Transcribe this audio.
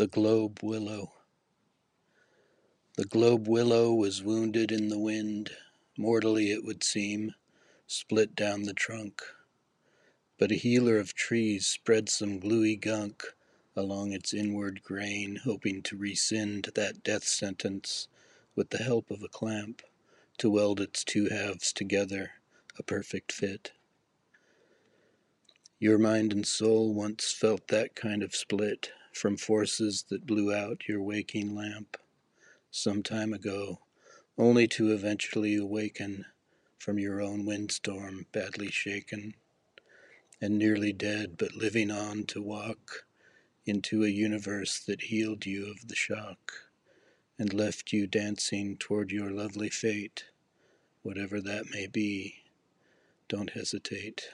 The Globe Willow. The globe willow was wounded in the wind, mortally it would seem, split down the trunk. But a healer of trees spread some gluey gunk along its inward grain, hoping to rescind that death sentence with the help of a clamp to weld its two halves together, a perfect fit. Your mind and soul once felt that kind of split from forces that blew out your waking lamp some time ago, only to eventually awaken from your own windstorm, badly shaken and nearly dead, but living on to walk into a universe that healed you of the shock and left you dancing toward your lovely fate, whatever that may be. Don't hesitate.